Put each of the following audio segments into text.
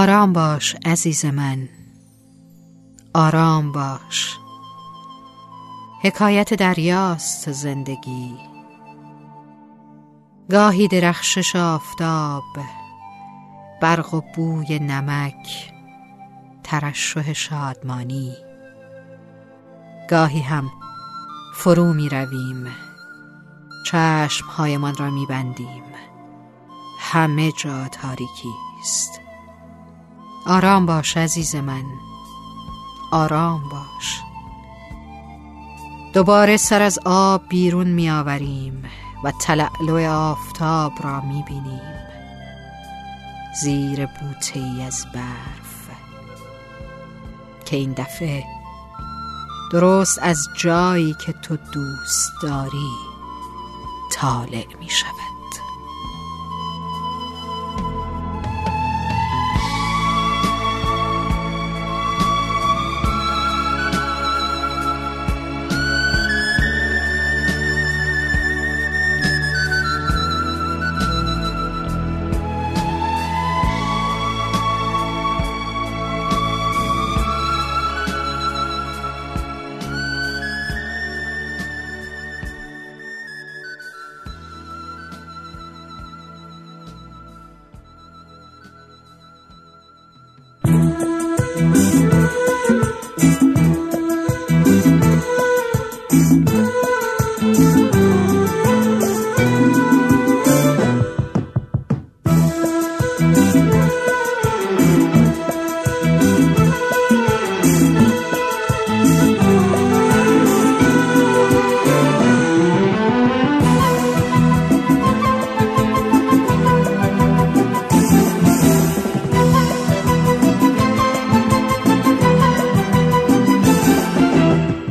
آرام باش عزیز من. آرام باش. حکایت دریاست زندگی. گاهی درخشش آفتاب برق و بوی نمک ترشح شادمانی. گاهی هم فرو می رویم چشمهایمان را می بندیم. همه جا تاریکی است. آرام باش عزیز من. آرام باش. دوباره سر از آب بیرون می آوریم و تلعلو آفتاب را می بینیم زیر بوته ای از برف. که این دفعه درست از جایی که تو دوست داری طالع می شود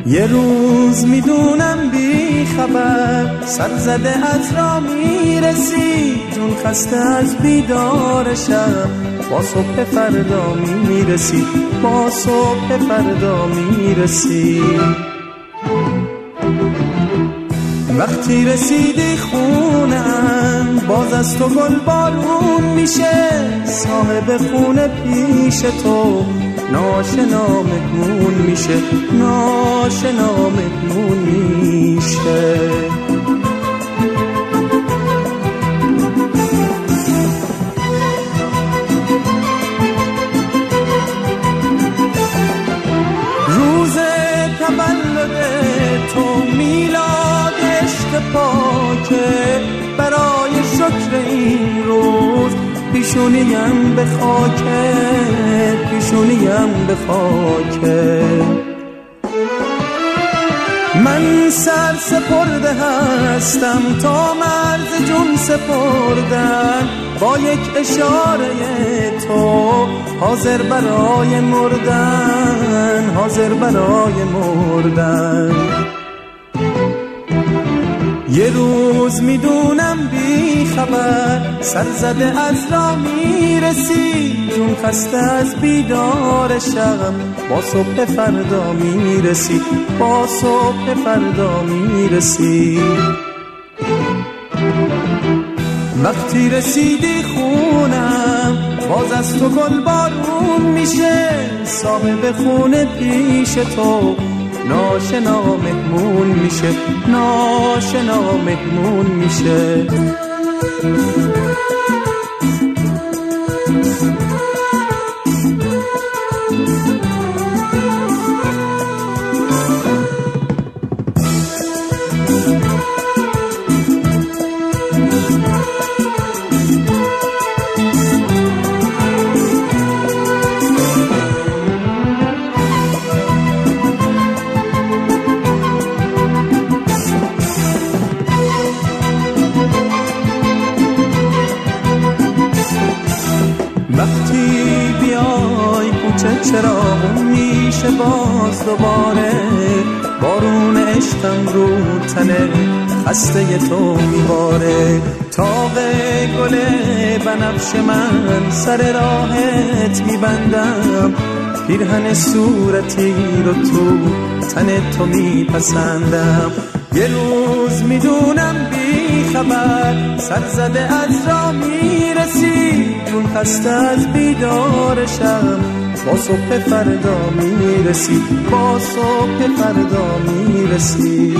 یه روز می‌دونم بی خبر سر زده را می‌رسی. جون خسته از بیدار شب با صبح فردا می‌رسی. با صبح فردا می‌رسی. وقتی رسیدی خونم باز از تو گل بارون میشه. صاحب خونه پیش تو ناشنا مهمون میشه. ناشنا مهمون میشه. پیشونیم به خاکه پیشونیم به خاکه من سر سپرده هستم تا مرز جون سپردن. با یک اشاره تو حاضر برای مردن حاضر برای مردن. یه روز می‌دونم بی خبر سر زده از را می‌رسی. جون خسته از بیدار شب با صبح فردا می‌رسی. با صبح فردا می‌رسی. وقتی رسیدی خونم باز از تو گل بارون میشه. صاحب خونه پیش تو. ناشنا مهمون میشه ناشنا مهمون میشه. چراغون میشه باز دوباره. بارون عشقم رو تنه خسته تو میباره. تاق گل بنفش من سر راهت میبندم. پیرهن صورتی رو تو تن تو میپسندم. یه روز می‌دونم بی خبر سر زده از را می‌رسی. جون خسته از بیدارشم. با صبح فردا می‌رسی. با صبح فردا می‌رسی.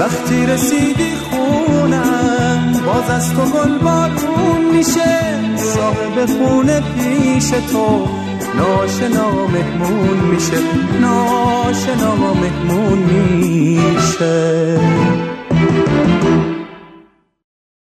وقتی رسیدی خونم باز از تو گل بارون میشه. صاحب خونه پیش تو ناشنا مهمون میشه. ناشنا مهمون میشه.